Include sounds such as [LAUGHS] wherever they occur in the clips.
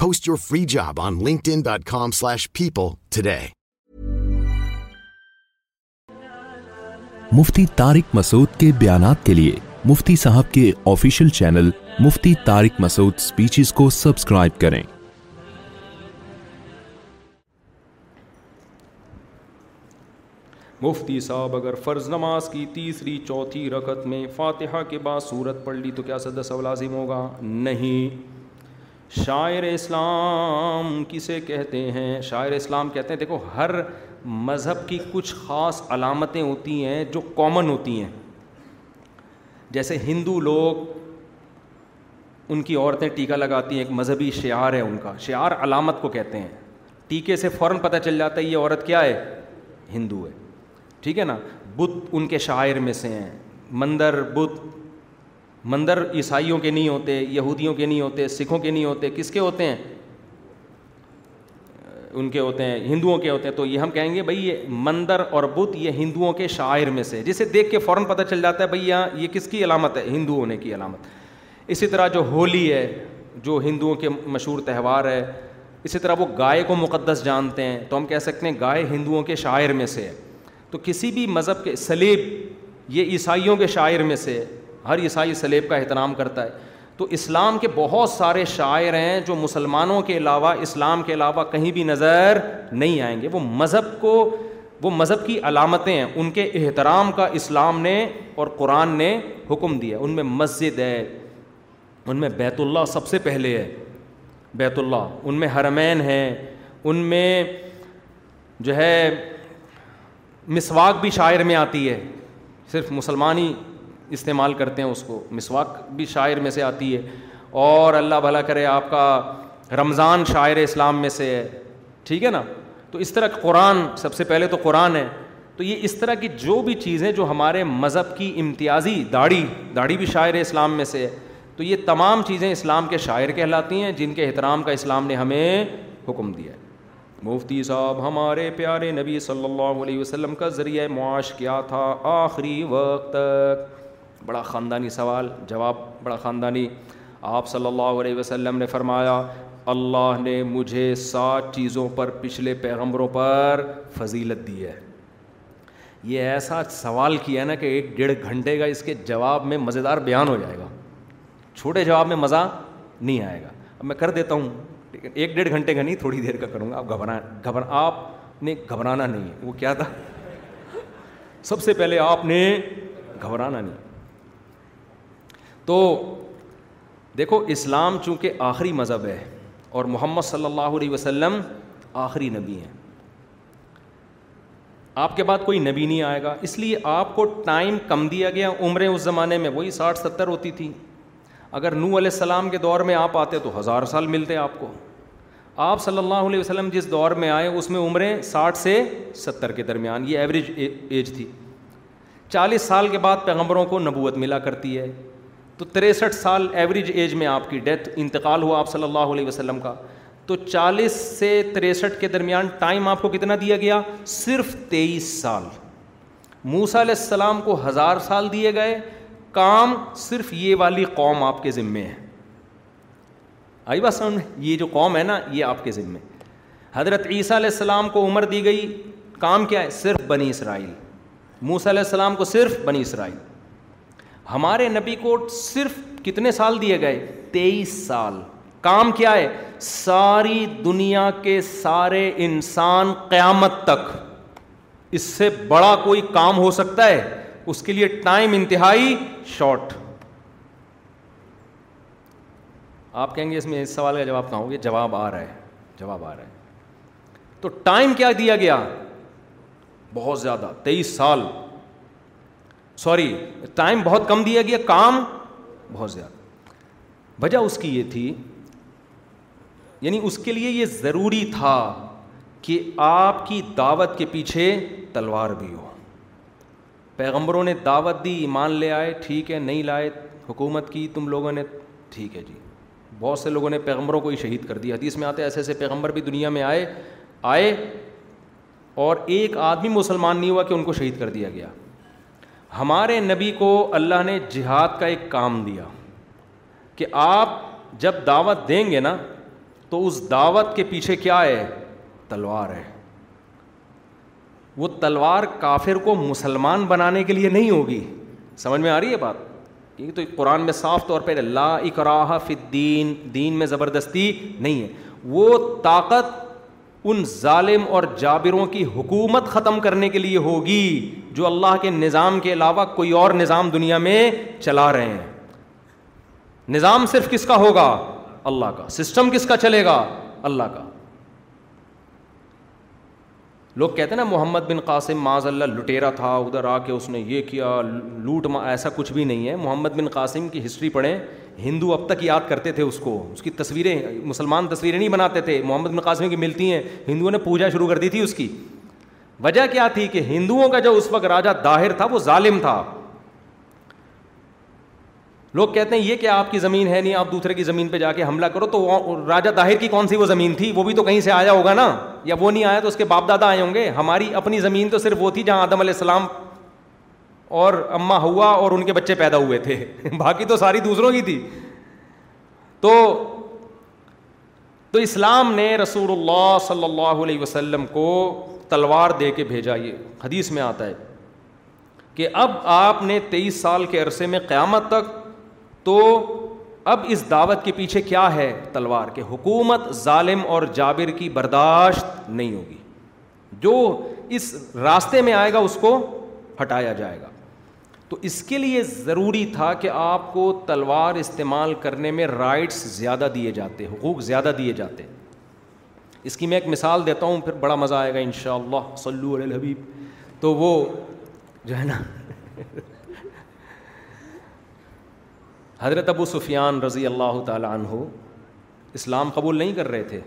Post your free job on linkedin.com slash people today. Mufti Tariq Masood کے بیانات کے لیے مفتی صاحب کے official channel Mufti Tariq Masood speeches کو سبسکرائب کریں مفتی صاحب اگر فرض نماز کی تیسری چوتھی رکعت میں فاتحہ کے بعد صورت پڑھ لی تو کیا سدس لازم ہوگا نہیں شاعر اسلام کسے کہتے ہیں شاعر اسلام کہتے ہیں دیکھو ہر مذہب کی کچھ خاص علامتیں ہوتی ہیں جو کامن ہوتی ہیں جیسے ہندو لوگ ان کی عورتیں ٹیکا لگاتی ہیں ایک مذہبی شعار ہے ان کا شعار علامت کو کہتے ہیں ٹیکے سے فوراً پتہ چل جاتا ہے یہ عورت کیا ہے ہندو ہے ٹھیک ہے نا بت ان کے شاعر میں سے ہیں مندر بت مندر عیسائیوں کے نہیں ہوتے یہودیوں کے نہیں ہوتے سکھوں کے نہیں ہوتے کس کے ہوتے ہیں ان کے ہوتے ہیں ہندوؤں کے ہوتے ہیں تو یہ ہم کہیں گے بھائی یہ مندر اور بت یہ ہندوؤں کے شاعر میں سے جسے دیکھ کے فوراً پتہ چل جاتا ہے بھائی یہاں یہ کس کی علامت ہے ہندو ہونے کی علامت اسی طرح جو ہولی ہے جو ہندوؤں کے مشہور تہوار ہے اسی طرح وہ گائے کو مقدس جانتے ہیں تو ہم کہہ سکتے ہیں گائے ہندوؤں کے شاعر میں سے تو کسی بھی مذہب کے سلیب یہ عیسائیوں کے شاعر میں سے ہر عیسائی سلیب کا احترام کرتا ہے تو اسلام کے بہت سارے شاعر ہیں جو مسلمانوں کے علاوہ اسلام کے علاوہ کہیں بھی نظر نہیں آئیں گے وہ مذہب کو وہ مذہب کی علامتیں ہیں ان کے احترام کا اسلام نے اور قرآن نے حکم دیا ان میں مسجد ہے ان میں بیت اللہ سب سے پہلے ہے بیت اللہ ان میں حرمین ہیں ان میں جو ہے مسواک بھی شاعر میں آتی ہے صرف مسلمانی استعمال کرتے ہیں اس کو مسواک بھی شاعر میں سے آتی ہے اور اللہ بھلا کرے آپ کا رمضان شاعر اسلام میں سے ہے ٹھیک ہے نا تو اس طرح قرآن سب سے پہلے تو قرآن ہے تو یہ اس طرح کی جو بھی چیزیں جو ہمارے مذہب کی امتیازی داڑھی داڑھی بھی شاعر اسلام میں سے ہے تو یہ تمام چیزیں اسلام کے شاعر کہلاتی ہیں جن کے احترام کا اسلام نے ہمیں حکم دیا ہے مفتی صاحب ہمارے پیارے نبی صلی اللہ علیہ وسلم کا ذریعہ معاش کیا تھا آخری وقت تک بڑا خاندانی سوال جواب بڑا خاندانی آپ صلی اللہ علیہ وسلم نے فرمایا اللہ نے مجھے سات چیزوں پر پچھلے پیغمبروں پر فضیلت دی ہے یہ ایسا سوال کیا ہے نا کہ ایک ڈیڑھ گھنٹے کا اس کے جواب میں مزیدار بیان ہو جائے گا چھوٹے جواب میں مزہ نہیں آئے گا اب میں کر دیتا ہوں لیکن ایک ڈیڑھ گھنٹے کا نہیں تھوڑی دیر کا کروں گا آپ گھبرا گھبرا آپ نے گھبرانا نہیں وہ کیا تھا سب سے پہلے آپ نے گھبرانا نہیں تو دیکھو اسلام چونکہ آخری مذہب ہے اور محمد صلی اللہ علیہ وسلم آخری نبی ہیں آپ کے بعد کوئی نبی نہیں آئے گا اس لیے آپ کو ٹائم کم دیا گیا عمریں اس زمانے میں وہی ساٹھ ستر ہوتی تھیں اگر نو علیہ السلام کے دور میں آپ آتے تو ہزار سال ملتے آپ کو آپ صلی اللہ علیہ وسلم جس دور میں آئے اس میں عمریں ساٹھ سے ستر کے درمیان یہ ایوریج ایج تھی چالیس سال کے بعد پیغمبروں کو نبوت ملا کرتی ہے تو تریسٹھ سال ایوریج ایج میں آپ کی ڈیتھ انتقال ہوا آپ صلی اللہ علیہ وسلم کا تو چالیس سے تریسٹھ کے درمیان ٹائم آپ کو کتنا دیا گیا صرف تیئیس سال موسا علیہ السلام کو ہزار سال دیے گئے کام صرف یہ والی قوم آپ کے ذمے ہے آئی بات سمجھ یہ جو قوم ہے نا یہ آپ کے ذمے حضرت عیسیٰ علیہ السلام کو عمر دی گئی کام کیا ہے صرف بنی اسرائیل موسیٰ علیہ السلام کو صرف بنی اسرائیل ہمارے نبی کو صرف کتنے سال دیے گئے تیئیس سال کام کیا ہے ساری دنیا کے سارے انسان قیامت تک اس سے بڑا کوئی کام ہو سکتا ہے اس کے لیے ٹائم انتہائی شارٹ آپ کہیں گے اس میں اس سوال کا جواب کہاں گے جواب آ رہا ہے جواب آ رہا ہے تو ٹائم کیا دیا گیا بہت زیادہ تیئیس سال سوری ٹائم بہت کم دیا گیا کام بہت زیادہ وجہ اس کی یہ تھی یعنی اس کے لیے یہ ضروری تھا کہ آپ کی دعوت کے پیچھے تلوار بھی ہو پیغمبروں نے دعوت دی ایمان لے آئے ٹھیک ہے نہیں لائے حکومت کی تم لوگوں نے ٹھیک ہے جی بہت سے لوگوں نے پیغمبروں کو ہی شہید کر دیا حدیث میں آتے ایسے ایسے پیغمبر بھی دنیا میں آئے آئے اور ایک آدمی مسلمان نہیں ہوا کہ ان کو شہید کر دیا گیا ہمارے نبی کو اللہ نے جہاد کا ایک کام دیا کہ آپ جب دعوت دیں گے نا تو اس دعوت کے پیچھے کیا ہے تلوار ہے وہ تلوار کافر کو مسلمان بنانے کے لیے نہیں ہوگی سمجھ میں آ رہی ہے بات کیونکہ تو قرآن میں صاف طور پہ اللہ اقراح الدین دین میں زبردستی نہیں ہے وہ طاقت ان ظالم اور جابروں کی حکومت ختم کرنے کے لیے ہوگی جو اللہ کے نظام کے علاوہ کوئی اور نظام دنیا میں چلا رہے ہیں نظام صرف کس کا ہوگا اللہ کا سسٹم کس کا چلے گا اللہ کا لوگ کہتے ہیں نا محمد بن قاسم معاذ اللہ لٹیرا تھا ادھر آ کے اس نے یہ کیا لوٹ ما ایسا کچھ بھی نہیں ہے محمد بن قاسم کی ہسٹری پڑھیں ہندو اب تک یاد کرتے تھے اس کو اس کی تصویریں مسلمان تصویریں نہیں بناتے تھے محمد قاسم کی ملتی ہیں ہندوؤں نے پوجا شروع کر دی تھی اس کی وجہ کیا تھی کہ ہندوؤں کا جو اس وقت راجا داہر تھا وہ ظالم تھا لوگ کہتے ہیں یہ کہ آپ کی زمین ہے نہیں آپ دوسرے کی زمین پہ جا کے حملہ کرو تو راجہ داہر کی کون سی وہ زمین تھی وہ بھی تو کہیں سے آیا ہوگا نا یا وہ نہیں آیا تو اس کے باپ دادا آئے ہوں گے ہماری اپنی زمین تو صرف وہ تھی جہاں آدم علیہ السلام اور اماں ہوا اور ان کے بچے پیدا ہوئے تھے [LAUGHS] باقی تو ساری دوسروں کی تھی تو تو اسلام نے رسول اللہ صلی اللہ علیہ وسلم کو تلوار دے کے بھیجا یہ حدیث میں آتا ہے کہ اب آپ نے تیئیس سال کے عرصے میں قیامت تک تو اب اس دعوت کے پیچھے کیا ہے تلوار کہ حکومت ظالم اور جابر کی برداشت نہیں ہوگی جو اس راستے میں آئے گا اس کو ہٹایا جائے گا تو اس کے لیے ضروری تھا کہ آپ کو تلوار استعمال کرنے میں رائٹس زیادہ دیے جاتے حقوق زیادہ دیے جاتے اس کی میں ایک مثال دیتا ہوں پھر بڑا مزہ آئے گا ان شاء اللہ صلی الحبیب تو وہ جو ہے نا حضرت ابو سفیان رضی اللہ تعالیٰ عنہ اسلام قبول نہیں کر رہے تھے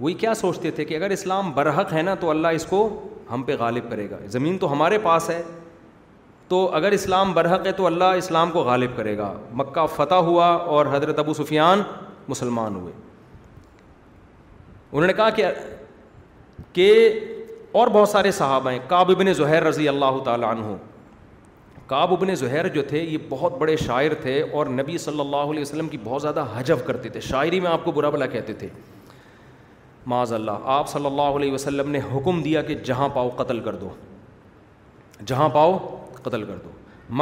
وہی کیا سوچتے تھے کہ اگر اسلام برحق ہے نا تو اللہ اس کو ہم پہ غالب کرے گا زمین تو ہمارے پاس ہے تو اگر اسلام برحق ہے تو اللہ اسلام کو غالب کرے گا مکہ فتح ہوا اور حضرت ابو سفیان مسلمان ہوئے انہوں نے کہا کہ کہ اور بہت سارے صحابہ ہیں کاب ابن زہر رضی اللہ تعالیٰ عنہ کاب ابن زہر جو تھے یہ بہت بڑے شاعر تھے اور نبی صلی اللہ علیہ وسلم کی بہت زیادہ حجف کرتے تھے شاعری میں آپ کو برا بلا کہتے تھے معاذ اللہ آپ صلی اللہ علیہ وسلم نے حکم دیا کہ جہاں پاؤ قتل کر دو جہاں پاؤ قتل کر دو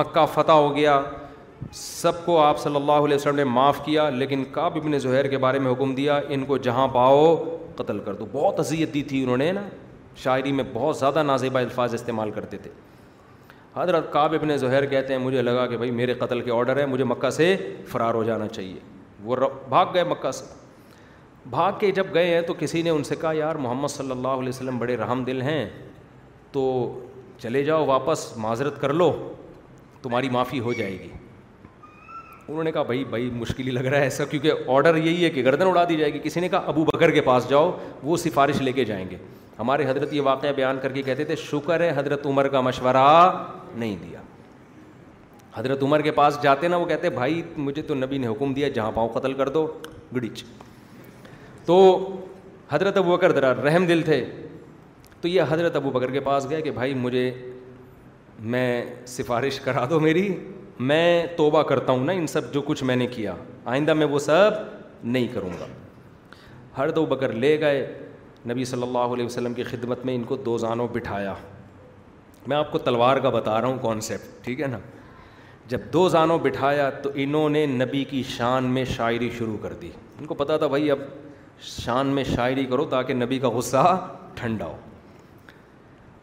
مکہ فتح ہو گیا سب کو آپ صلی اللہ علیہ وسلم نے معاف کیا لیکن کاب ابن زہیر کے بارے میں حکم دیا ان کو جہاں پاؤ قتل کر دو بہت اذیت دی تھی انہوں نے نا شاعری میں بہت زیادہ نازیبہ الفاظ استعمال کرتے تھے حضرت کاب ابن زہیر کہتے ہیں مجھے لگا کہ بھائی میرے قتل کے آرڈر ہے مجھے مکہ سے فرار ہو جانا چاہیے وہ بھاگ گئے مکہ سے بھاگ کے جب گئے ہیں تو کسی نے ان سے کہا یار محمد صلی اللہ علیہ وسلم بڑے رحم دل ہیں تو چلے جاؤ واپس معذرت کر لو تمہاری معافی ہو جائے گی انہوں نے کہا بھائی بھائی مشکل ہی لگ رہا ہے ایسا کیونکہ آڈر یہی ہے کہ گردن اڑا دی جائے گی کسی نے کہا ابو بکر کے پاس جاؤ وہ سفارش لے کے جائیں گے ہمارے حضرت یہ واقعہ بیان کر کے کہتے تھے شکر ہے حضرت عمر کا مشورہ نہیں دیا حضرت عمر کے پاس جاتے نا وہ کہتے بھائی مجھے تو نبی نے حکم دیا جہاں پاؤں قتل کر دو گڑچ تو حضرت ابو بکر ذرا رحم دل تھے تو یہ حضرت ابو بکر کے پاس گئے کہ بھائی مجھے میں سفارش کرا دو میری میں توبہ کرتا ہوں نا ان سب جو کچھ میں نے کیا آئندہ میں وہ سب نہیں کروں گا ہر دو بکر لے گئے نبی صلی اللہ علیہ وسلم کی خدمت میں ان کو دو زانوں بٹھایا میں آپ کو تلوار کا بتا رہا ہوں کانسیپٹ ٹھیک ہے نا جب دو زانوں بٹھایا تو انہوں نے نبی کی شان میں شاعری شروع کر دی ان کو پتا تھا بھائی اب شان میں شاعری کرو تاکہ نبی کا غصہ ٹھنڈا ہو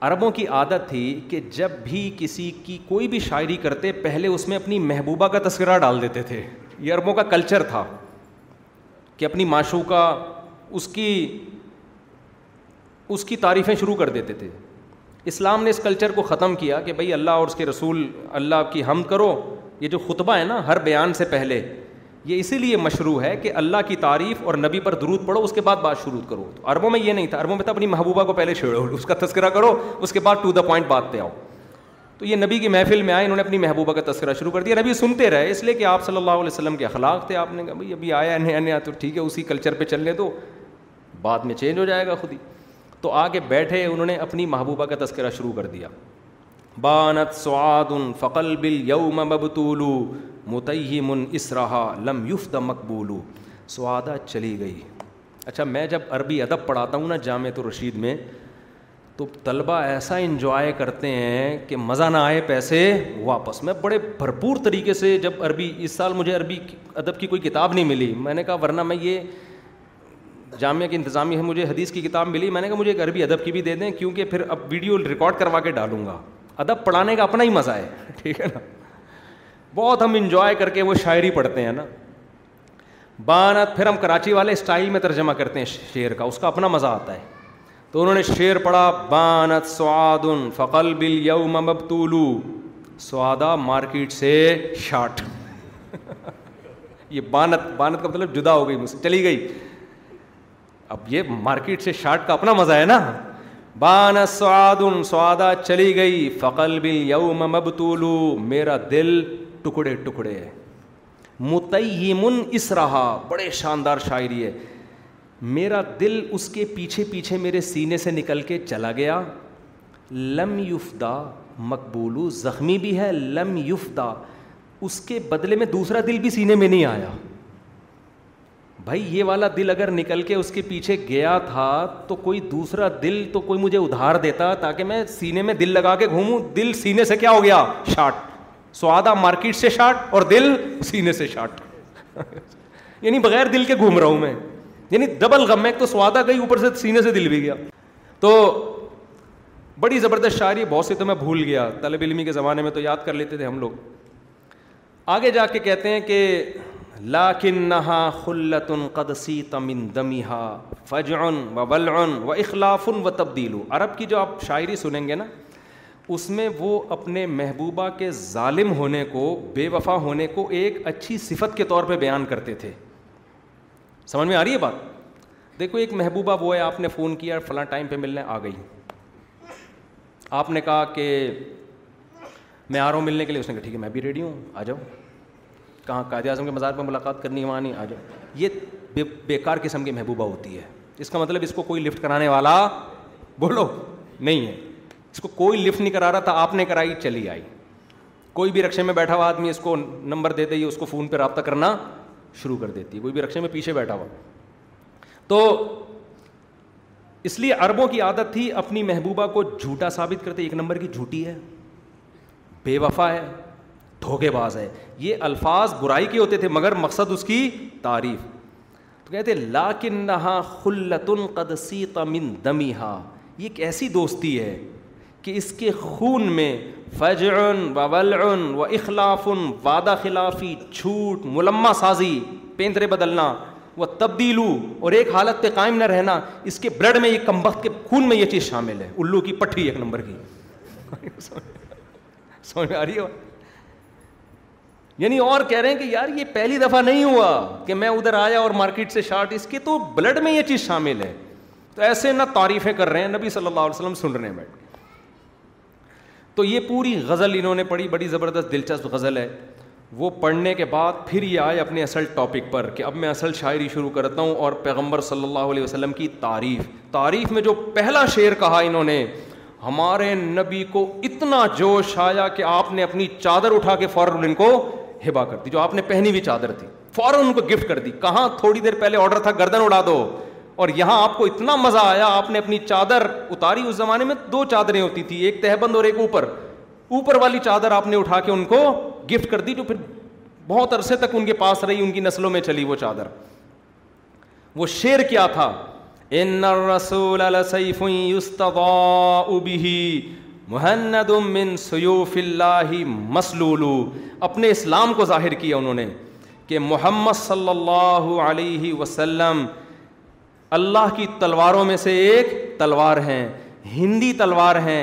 عربوں کی عادت تھی کہ جب بھی کسی کی کوئی بھی شاعری کرتے پہلے اس میں اپنی محبوبہ کا تذکرہ ڈال دیتے تھے یہ عربوں کا کلچر تھا کہ اپنی معشوقہ کا اس کی اس کی تعریفیں شروع کر دیتے تھے اسلام نے اس کلچر کو ختم کیا کہ بھائی اللہ اور اس کے رسول اللہ کی ہم کرو یہ جو خطبہ ہے نا ہر بیان سے پہلے یہ اسی لیے مشروع ہے کہ اللہ کی تعریف اور نبی پر درود پڑھو اس کے بعد بات شروع کرو تو عربوں میں یہ نہیں تھا عربوں میں تو اپنی محبوبہ کو پہلے چھیڑو اس کا تذکرہ کرو اس کے بعد ٹو دا پوائنٹ بات پہ آؤ تو یہ نبی کی محفل میں آئے انہوں نے اپنی محبوبہ کا تذکرہ شروع کر دیا نبی سنتے رہے اس لیے کہ آپ صلی اللہ علیہ وسلم کے اخلاق تھے آپ نے کہا بھائی ابھی آیا نیا نیا تو ٹھیک ہے اسی کلچر پہ چلنے تو بعد میں چینج ہو جائے گا خود ہی تو آ کے بیٹھے انہوں نے اپنی محبوبہ کا تذکرہ شروع کر دیا بانت سعاد فقل بل یوم مبتولو متعیم اس رہا لم یوف دا مقبول سوادہ چلی گئی اچھا میں جب عربی ادب پڑھاتا ہوں نا جامعۃ تو رشید میں تو طلبا ایسا انجوائے کرتے ہیں کہ مزہ نہ آئے پیسے واپس میں بڑے بھرپور طریقے سے جب عربی اس سال مجھے عربی ادب کی کوئی کتاب نہیں ملی میں نے کہا ورنہ میں یہ جامعہ کی انتظامیہ ہے مجھے حدیث کی کتاب ملی میں نے کہا مجھے ایک عربی ادب کی بھی دے دیں کیونکہ پھر اب ویڈیو ریکارڈ کروا کے ڈالوں گا ادب پڑھانے کا اپنا ہی مزہ ہے [LAUGHS] ٹھیک ہے نا بہت ہم انجوائے کر کے وہ شاعری پڑھتے ہیں نا بانت پھر ہم کراچی والے اسٹائل میں ترجمہ کرتے ہیں شعر کا اس کا اپنا مزہ آتا ہے تو انہوں نے شعر پڑھا بانت سعاد فقل بل یو مب اب سوادا مارکیٹ سے شارٹ [LAUGHS] یہ بانت بانت کا مطلب جدا ہو گئی مجھ سے چلی گئی اب یہ مارکیٹ سے شارٹ کا اپنا مزہ ہے نا بان سعاد سوادا چلی گئی فقل بل یو مب ابب میرا دل ٹکڑے ٹکڑے متیمن اس رہا بڑے شاندار شاعری ہے میرا دل اس کے پیچھے پیچھے میرے سینے سے نکل کے چلا گیا لم یفدا مقبولو زخمی بھی ہے لم یفدا اس کے بدلے میں دوسرا دل بھی سینے میں نہیں آیا بھائی یہ والا دل اگر نکل کے اس کے پیچھے گیا تھا تو کوئی دوسرا دل تو کوئی مجھے ادھار دیتا تاکہ میں سینے میں دل لگا کے گھوموں دل سینے سے کیا ہو گیا شاٹ مارکیٹ سے شارٹ اور دل سینے سے شارٹ یعنی بغیر دل کے گھوم رہا ہوں میں یعنی ڈبل غم میں ایک تو سوادا گئی اوپر سے سینے سے دل بھی گیا تو بڑی زبردست شاعری بہت سے تو میں بھول گیا طلب علمی کے زمانے میں تو یاد کر لیتے تھے ہم لوگ آگے جا کے کہتے ہیں کہ لا تمن دمیہ فجعن و بلعن و اخلاف تبدیل تبدیلو عرب کی جو آپ شاعری سنیں گے نا اس میں وہ اپنے محبوبہ کے ظالم ہونے کو بے وفا ہونے کو ایک اچھی صفت کے طور پہ بیان کرتے تھے سمجھ میں آ رہی ہے بات دیکھو ایک محبوبہ وہ ہے آپ نے فون کیا فلاں ٹائم پہ ملنے آ گئی آپ نے کہا کہ میں آ رہا ہوں ملنے کے لیے اس نے کہا ٹھیک ہے میں بھی ریڈی ہوں آ جاؤں کہاں قائد اعظم کے مزار پہ ملاقات کرنی ہے وہاں نہیں آ جاؤ یہ بے کار قسم کی محبوبہ ہوتی ہے اس کا مطلب اس کو کوئی لفٹ کرانے والا بولو نہیں ہے اس کو کوئی لفٹ نہیں کرا رہا تھا آپ نے کرائی چلی آئی کوئی بھی رقشے میں بیٹھا ہوا آدمی اس کو نمبر دے دے اس کو فون پہ رابطہ کرنا شروع کر دیتی کوئی بھی رقشے میں پیچھے بیٹھا ہوا تو اس لیے عربوں کی عادت تھی اپنی محبوبہ کو جھوٹا ثابت کرتے ایک نمبر کی جھوٹی ہے بے وفا ہے دھوکے باز ہے یہ الفاظ برائی کے ہوتے تھے مگر مقصد اس کی تعریف تو کہتے لا کنا خلت قدسی تمن دمی ہا یہ ایسی دوستی ہے کہ اس کے خون میں و ولاً و اخلاف وعدہ خلافی چھوٹ ملمہ سازی پینترے بدلنا وہ تبدیلو اور ایک حالت پہ قائم نہ رہنا اس کے بلڈ میں یہ وقت کے خون میں یہ چیز شامل ہے الو کی پٹھی ایک نمبر کی میں آ رہی ہو یعنی اور کہہ رہے ہیں کہ یار یہ پہلی دفعہ نہیں ہوا کہ میں ادھر آیا اور مارکیٹ سے شارٹ اس کے تو بلڈ میں یہ چیز شامل ہے تو ایسے نہ تعریفیں کر رہے ہیں نبی صلی اللہ علیہ وسلم سن رہے ہیں بیٹھ تو یہ پوری غزل انہوں نے پڑھی بڑی زبردست دلچسپ غزل ہے وہ پڑھنے کے بعد پھر یہ آئے اپنے اصل ٹاپک پر کہ اب میں اصل شاعری شروع کرتا ہوں اور پیغمبر صلی اللہ علیہ وسلم کی تعریف تعریف میں جو پہلا شعر کہا انہوں نے ہمارے نبی کو اتنا جوش آیا کہ آپ نے اپنی چادر اٹھا کے فوراً ان کو ہبا کر دی جو آپ نے پہنی ہوئی چادر تھی فوراً ان کو گفٹ کر دی کہاں تھوڑی دیر پہلے آڈر تھا گردن اڑا دو اور یہاں آپ کو اتنا مزہ آیا آپ نے اپنی چادر اتاری اس زمانے میں دو چادریں ہوتی تھی ایک تہبند اور ایک اوپر اوپر والی چادر آپ نے اٹھا کے ان کو گفٹ کر دی جو پھر بہت عرصے تک ان کے پاس رہی ان کی نسلوں میں چلی وہ چادر وہ شیر کیا تھا من سیوف اللہ مسلول اپنے اسلام کو ظاہر کیا انہوں نے کہ محمد صلی اللہ علیہ وسلم اللہ کی تلواروں میں سے ایک تلوار ہیں ہندی تلوار ہیں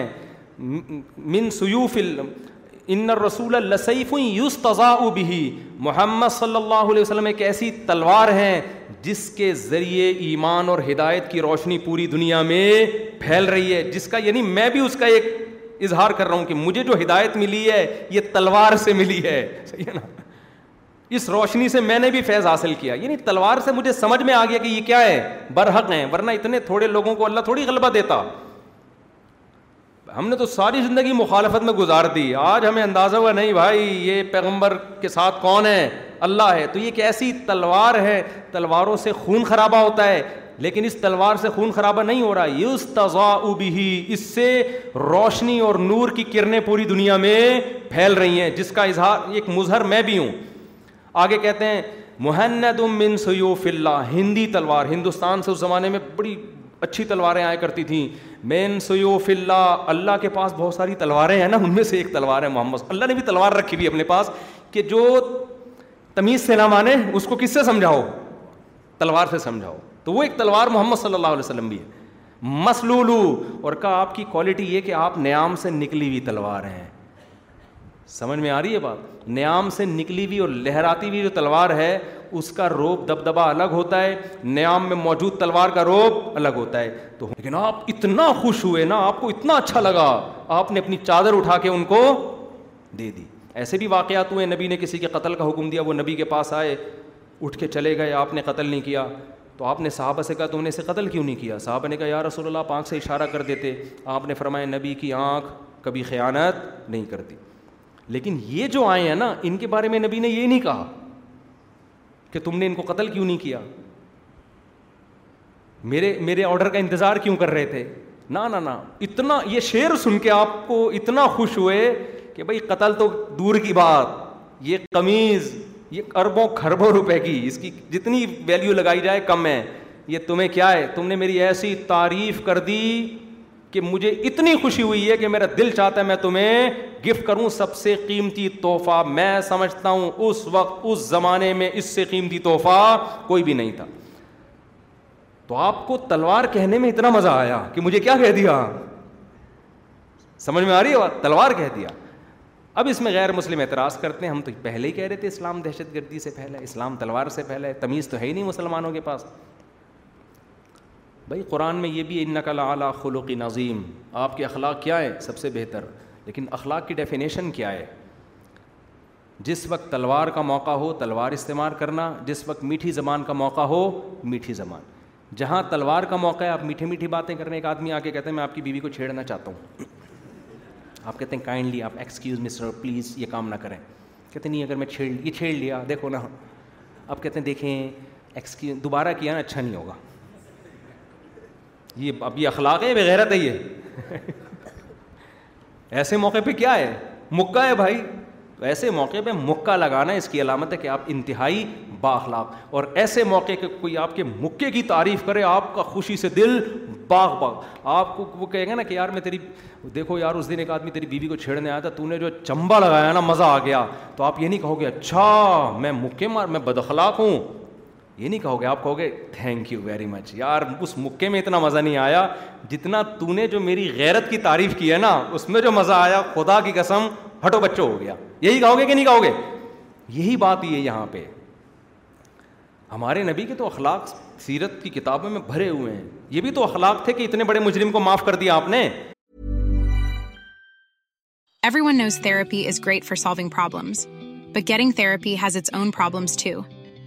من سیوف ان رسول یوس يوستا بھی محمد صلی اللہ علیہ وسلم ایک ایسی تلوار ہے جس کے ذریعے ایمان اور ہدایت کی روشنی پوری دنیا میں پھیل رہی ہے جس کا یعنی میں بھی اس کا ایک اظہار کر رہا ہوں کہ مجھے جو ہدایت ملی ہے یہ تلوار سے ملی ہے صحیح ہے نا اس روشنی سے میں نے بھی فیض حاصل کیا یعنی تلوار سے مجھے سمجھ میں آ گیا کہ یہ کیا ہے برحق ہے ورنہ اتنے تھوڑے لوگوں کو اللہ تھوڑی غلبہ دیتا ہم نے تو ساری زندگی مخالفت میں گزار دی آج ہمیں اندازہ ہوا نہیں بھائی یہ پیغمبر کے ساتھ کون ہے اللہ ہے تو یہ ایک ایسی تلوار ہے تلواروں سے خون خرابہ ہوتا ہے لیکن اس تلوار سے خون خرابہ نہیں ہو رہا یہ اس تضا بھی اس سے روشنی اور نور کی کرنیں پوری دنیا میں پھیل رہی ہیں جس کا اظہار ایک مظہر میں بھی ہوں آگے کہتے ہیں محنت من سیوف اللہ ہندی تلوار ہندوستان سے اس زمانے میں بڑی اچھی تلواریں آیا کرتی تھیں مین سیوف اللہ اللہ کے پاس بہت ساری تلواریں ہیں نا ان میں سے ایک تلوار ہے محمد اللہ نے بھی تلوار رکھی ہوئی اپنے پاس کہ جو تمیز سے نہ مانے اس کو کس سے سمجھاؤ تلوار سے سمجھاؤ تو وہ ایک تلوار محمد صلی اللہ علیہ وسلم بھی ہے مسلولو اور کہا آپ کی کوالٹی یہ کہ آپ نیام سے نکلی ہوئی تلوار ہیں سمجھ میں آ رہی ہے بات نیام سے نکلی ہوئی اور لہراتی ہوئی جو تلوار ہے اس کا روپ دبا الگ ہوتا ہے نیام میں موجود تلوار کا روپ الگ ہوتا ہے تو لیکن آپ اتنا خوش ہوئے نا آپ کو اتنا اچھا لگا آپ نے اپنی چادر اٹھا کے ان کو دے دی ایسے بھی واقعات ہوئے نبی نے کسی کے قتل کا حکم دیا وہ نبی کے پاس آئے اٹھ کے چلے گئے آپ نے قتل نہیں کیا تو آپ نے صحابہ سے کہا تم نے اسے قتل کیوں نہیں کیا صحابہ نے کہا یا رسول اللہ آپ آنکھ سے اشارہ کر دیتے آپ نے فرمایا نبی کی آنکھ کبھی خیانت نہیں کرتی لیکن یہ جو آئے ہیں نا ان کے بارے میں نبی نے یہ نہیں کہا کہ تم نے ان کو قتل کیوں نہیں کیا میرے میرے آرڈر کا انتظار کیوں کر رہے تھے نہ اتنا یہ شعر سن کے آپ کو اتنا خوش ہوئے کہ بھائی قتل تو دور کی بات یہ قمیض یہ اربوں کھربوں روپے کی اس کی جتنی ویلیو لگائی جائے کم ہے یہ تمہیں کیا ہے تم نے میری ایسی تعریف کر دی کہ مجھے اتنی خوشی ہوئی ہے کہ میرا دل چاہتا ہے میں تمہیں گفٹ کروں سب سے قیمتی تحفہ میں سمجھتا ہوں اس وقت اس زمانے میں اس سے قیمتی تحفہ کوئی بھی نہیں تھا تو آپ کو تلوار کہنے میں اتنا مزہ آیا کہ مجھے کیا کہہ دیا سمجھ میں آ رہی ہے تلوار کہہ دیا اب اس میں غیر مسلم اعتراض کرتے ہیں ہم تو پہلے ہی کہہ رہے تھے اسلام دہشت گردی سے پھیلا اسلام تلوار سے پھیلا تمیز تو ہے ہی نہیں مسلمانوں کے پاس بھائی قرآن میں یہ بھی ہے اعلیٰ خلوق نظیم آپ کے اخلاق کیا ہے سب سے بہتر لیکن اخلاق کی ڈیفینیشن کیا ہے جس وقت تلوار کا موقع ہو تلوار استعمال کرنا جس وقت میٹھی زبان کا موقع ہو میٹھی زبان جہاں تلوار کا موقع ہے آپ میٹھی میٹھی باتیں کرنے ایک آدمی آ کے کہتے ہیں میں آپ کی بیوی کو چھیڑنا چاہتا ہوں آپ کہتے ہیں کائنڈلی آپ ایکسکیوز مسٹر پلیز یہ کام نہ کریں کہتے ہیں نہیں اگر میں چھیڑ یہ چھیڑ لیا دیکھو نا آپ کہتے ہیں دیکھیں ایکسکیوز دوبارہ کیا نا اچھا نہیں ہوگا یہ اب یہ اخلاق ہے بغیرت ہے یہ ایسے موقع پہ کیا ہے مکہ ہے بھائی تو ایسے موقع پہ مکہ لگانا اس کی علامت ہے کہ آپ انتہائی با اخلاق اور ایسے موقع کہ کوئی آپ کے مکے کی تعریف کرے آپ کا خوشی سے دل باغ باغ آپ کو وہ کہیں گے نا کہ یار میں تیری دیکھو یار اس دن ایک آدمی تیری بیوی کو چھیڑنے آیا تھا تو نے جو چمبا لگایا نا مزہ آ گیا تو آپ یہ نہیں کہو گے اچھا میں مکے مار میں بد اخلاق ہوں یہ نہیں کہو گے آپ کہو گے تھینک یو ویری مچ یار اس مکے میں اتنا مزہ نہیں آیا جتنا تو نے جو میری غیرت کی تعریف کی ہے نا اس میں جو مزہ آیا خدا کی قسم ہٹو بچو ہو گیا یہی کہو گے کہ نہیں کہو گے یہی بات یہ یہاں پہ ہمارے نبی کے تو اخلاق سیرت کی کتابوں میں بھرے ہوئے ہیں یہ بھی تو اخلاق تھے کہ اتنے بڑے مجرم کو معاف کر دیا آپ نے everyone knows therapy is great for solving problems but getting therapy has its own problems to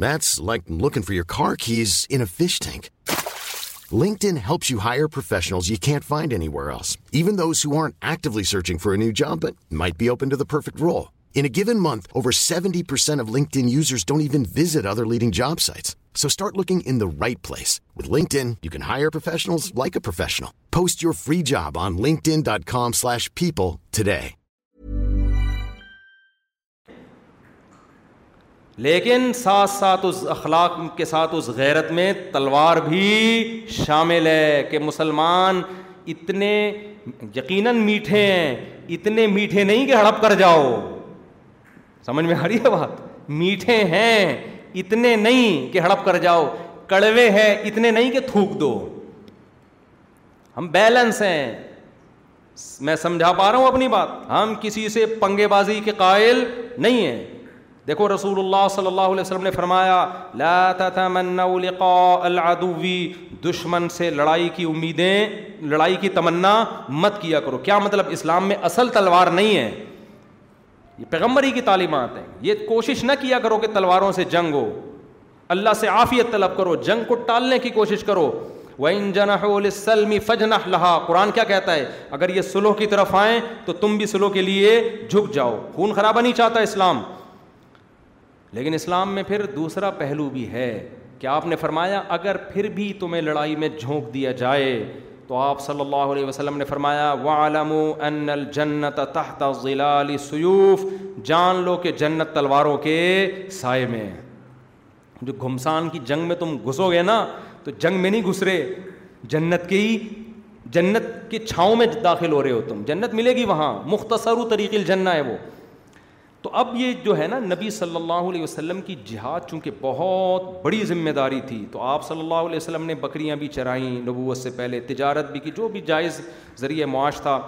Like lower کارکنگ link ٹینپس روتنٹی پرسینٹ جاب لگٹ پت LinkedIn's like you free job dot کامش people لیکن ساتھ ساتھ اس اخلاق کے ساتھ اس غیرت میں تلوار بھی شامل ہے کہ مسلمان اتنے یقیناً میٹھے ہیں اتنے میٹھے نہیں کہ ہڑپ کر جاؤ سمجھ میں آ رہی ہے بات میٹھے ہیں اتنے نہیں کہ ہڑپ کر جاؤ کڑوے ہیں اتنے نہیں کہ تھوک دو ہم بیلنس ہیں میں سمجھا پا رہا ہوں اپنی بات ہم کسی سے پنگے بازی کے قائل نہیں ہیں دیکھو رسول اللہ صلی اللہ علیہ وسلم نے فرمایا لا لقاء دشمن سے لڑائی کی امیدیں لڑائی کی تمنا مت کیا کرو کیا مطلب اسلام میں اصل تلوار نہیں ہے یہ پیغمبری کی تعلیمات ہیں یہ کوشش نہ کیا کرو کہ تلواروں سے جنگ ہو اللہ سے عافیت طلب کرو جنگ کو ٹالنے کی کوشش کرو کرونا فجن لَهَا قرآن کیا کہتا ہے اگر یہ سلو کی طرف آئیں تو تم بھی سلو کے لیے جھک جاؤ خون خرابہ نہیں چاہتا اسلام لیکن اسلام میں پھر دوسرا پہلو بھی ہے کہ آپ نے فرمایا اگر پھر بھی تمہیں لڑائی میں جھونک دیا جائے تو آپ صلی اللہ علیہ وسلم نے فرمایا و عالم الجنت تحت ظلال سیوف جان لو کہ جنت تلواروں کے سائے میں جو گھمسان کی جنگ میں تم گھسو گے نا تو جنگ میں نہیں گھس رہے جنت کی جنت کی چھاؤں میں داخل ہو رہے ہو تم جنت ملے گی وہاں مختصر و طریقے ال ہے وہ تو اب یہ جو ہے نا نبی صلی اللہ علیہ وسلم کی جہاد چونکہ بہت بڑی ذمہ داری تھی تو آپ صلی اللہ علیہ وسلم نے بکریاں بھی چرائیں نبوت سے پہلے تجارت بھی کی جو بھی جائز ذریعہ معاش تھا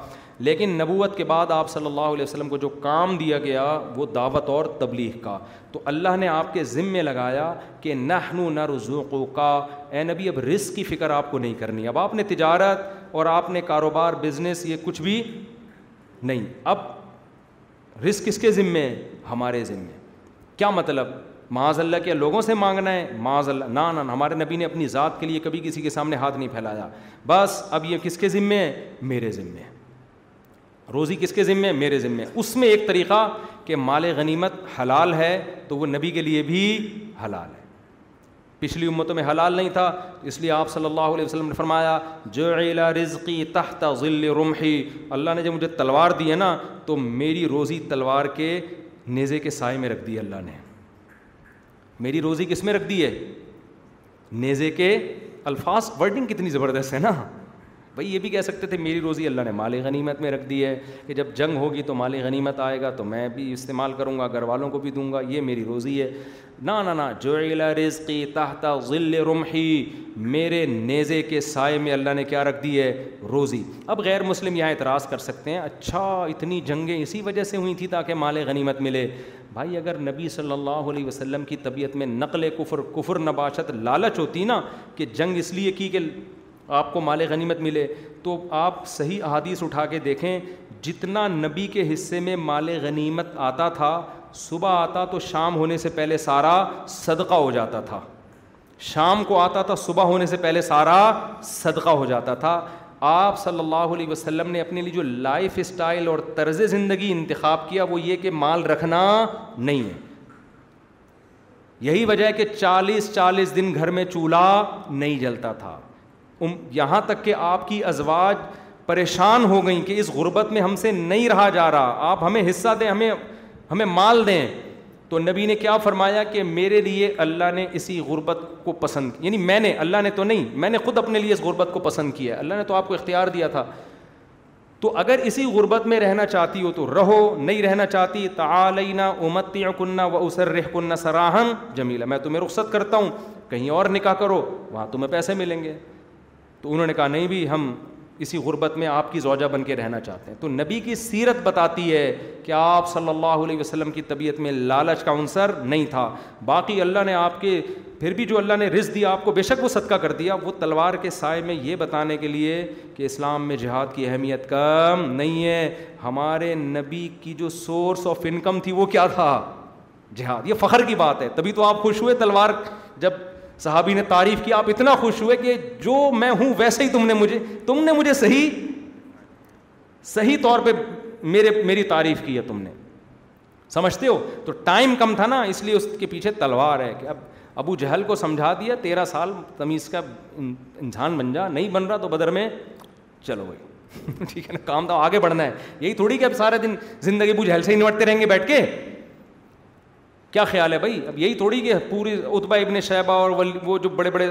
لیکن نبوت کے بعد آپ صلی اللہ علیہ وسلم کو جو کام دیا گیا وہ دعوت اور تبلیغ کا تو اللہ نے آپ کے ذمے لگایا کہ نہ نو نہ رزوقو کا اے نبی اب رزق کی فکر آپ کو نہیں کرنی اب آپ نے تجارت اور آپ نے کاروبار بزنس یہ کچھ بھی نہیں اب رزق کس کے ذمے ہمارے ذمے کیا مطلب معاذ اللہ کے لوگوں سے مانگنا ہے معاذ اللہ نا ہمارے نبی نے اپنی ذات کے لیے کبھی کسی کے سامنے ہاتھ نہیں پھیلایا بس اب یہ کس کے ذمے ہے میرے ذمے روزی کس کے ذمے میرے ذمے اس میں ایک طریقہ کہ مال غنیمت حلال ہے تو وہ نبی کے لیے بھی حلال ہے پچھلی امتوں میں حلال نہیں تھا اس لیے آپ صلی اللہ علیہ وسلم نے فرمایا جو رزقی تحت ذل رمحی اللہ نے جب مجھے تلوار دی ہے نا تو میری روزی تلوار کے نیزے کے سائے میں رکھ دی اللہ نے میری روزی کس میں رکھ دی ہے نیزے کے الفاظ ورڈنگ کتنی زبردست ہے نا بھائی یہ بھی کہہ سکتے تھے میری روزی اللہ نے مال غنیمت میں رکھ دی ہے کہ جب جنگ ہوگی تو مال غنیمت آئے گا تو میں بھی استعمال کروں گا گھر والوں کو بھی دوں گا یہ میری روزی ہے نا نا جو علا رزقی تاہتا رمحی میرے نیزے کے سائے میں اللہ نے کیا رکھ دی ہے روزی اب غیر مسلم یہاں اعتراض کر سکتے ہیں اچھا اتنی جنگیں اسی وجہ سے ہوئی تھیں تاکہ مال غنیمت ملے بھائی اگر نبی صلی اللہ علیہ وسلم کی طبیعت میں نقل کفر کفر نباشت لالچ ہوتی نا کہ جنگ اس لیے کی کہ آپ کو مال غنیمت ملے تو آپ صحیح احادیث اٹھا کے دیکھیں جتنا نبی کے حصے میں مال غنیمت آتا تھا صبح آتا تو شام ہونے سے پہلے سارا صدقہ ہو جاتا تھا شام کو آتا تھا صبح ہونے سے پہلے سارا صدقہ ہو جاتا تھا آپ صلی اللہ علیہ وسلم نے اپنے لیے جو لائف اسٹائل اور طرز زندگی انتخاب کیا وہ یہ کہ مال رکھنا نہیں ہے یہی وجہ ہے کہ چالیس چالیس دن گھر میں چولہا نہیں جلتا تھا یہاں تک کہ آپ کی ازواج پریشان ہو گئیں کہ اس غربت میں ہم سے نہیں رہا جا رہا آپ ہمیں حصہ دیں ہمیں ہمیں مال دیں تو نبی نے کیا فرمایا کہ میرے لیے اللہ نے اسی غربت کو پسند یعنی میں نے اللہ نے تو نہیں میں نے خود اپنے لیے اس غربت کو پسند کیا اللہ نے تو آپ کو اختیار دیا تھا تو اگر اسی غربت میں رہنا چاہتی ہو تو رہو نہیں رہنا چاہتی امت یا کنہ و اسر رہ کنہ سراہن جمیلا میں تمہیں رخصت کرتا ہوں کہیں اور نکاح کرو وہاں تمہیں پیسے ملیں گے تو انہوں نے کہا نہیں بھی ہم اسی غربت میں آپ کی زوجہ بن کے رہنا چاہتے ہیں تو نبی کی سیرت بتاتی ہے کہ آپ صلی اللہ علیہ وسلم کی طبیعت میں لالچ کا عنصر نہیں تھا باقی اللہ نے آپ کے پھر بھی جو اللہ نے رز دیا آپ کو بے شک وہ صدقہ کر دیا وہ تلوار کے سائے میں یہ بتانے کے لیے کہ اسلام میں جہاد کی اہمیت کم نہیں ہے ہمارے نبی کی جو سورس آف انکم تھی وہ کیا تھا جہاد یہ فخر کی بات ہے تبھی تو آپ خوش ہوئے تلوار جب صحابی نے تعریف کی آپ اتنا خوش ہوئے کہ جو میں ہوں ویسے ہی تم نے مجھے تم نے مجھے صحیح صحیح طور پہ میرے میری تعریف کی ہے تم نے سمجھتے ہو تو ٹائم کم تھا نا اس لیے اس کے پیچھے تلوار ہے کہ اب ابو جہل کو سمجھا دیا تیرہ سال تمیز کا انسان بن جا نہیں بن رہا تو بدر میں چلو بھائی [LAUGHS] ٹھیک ہے نا کام تو آگے بڑھنا ہے یہی تھوڑی کہ اب سارے دن زندگی ابو جہل سے ہی نمٹتے رہیں گے بیٹھ کے کیا خیال ہے بھائی اب یہی تھوڑی کہ پوری اتبا ابن شہبہ اور وہ جو بڑے بڑے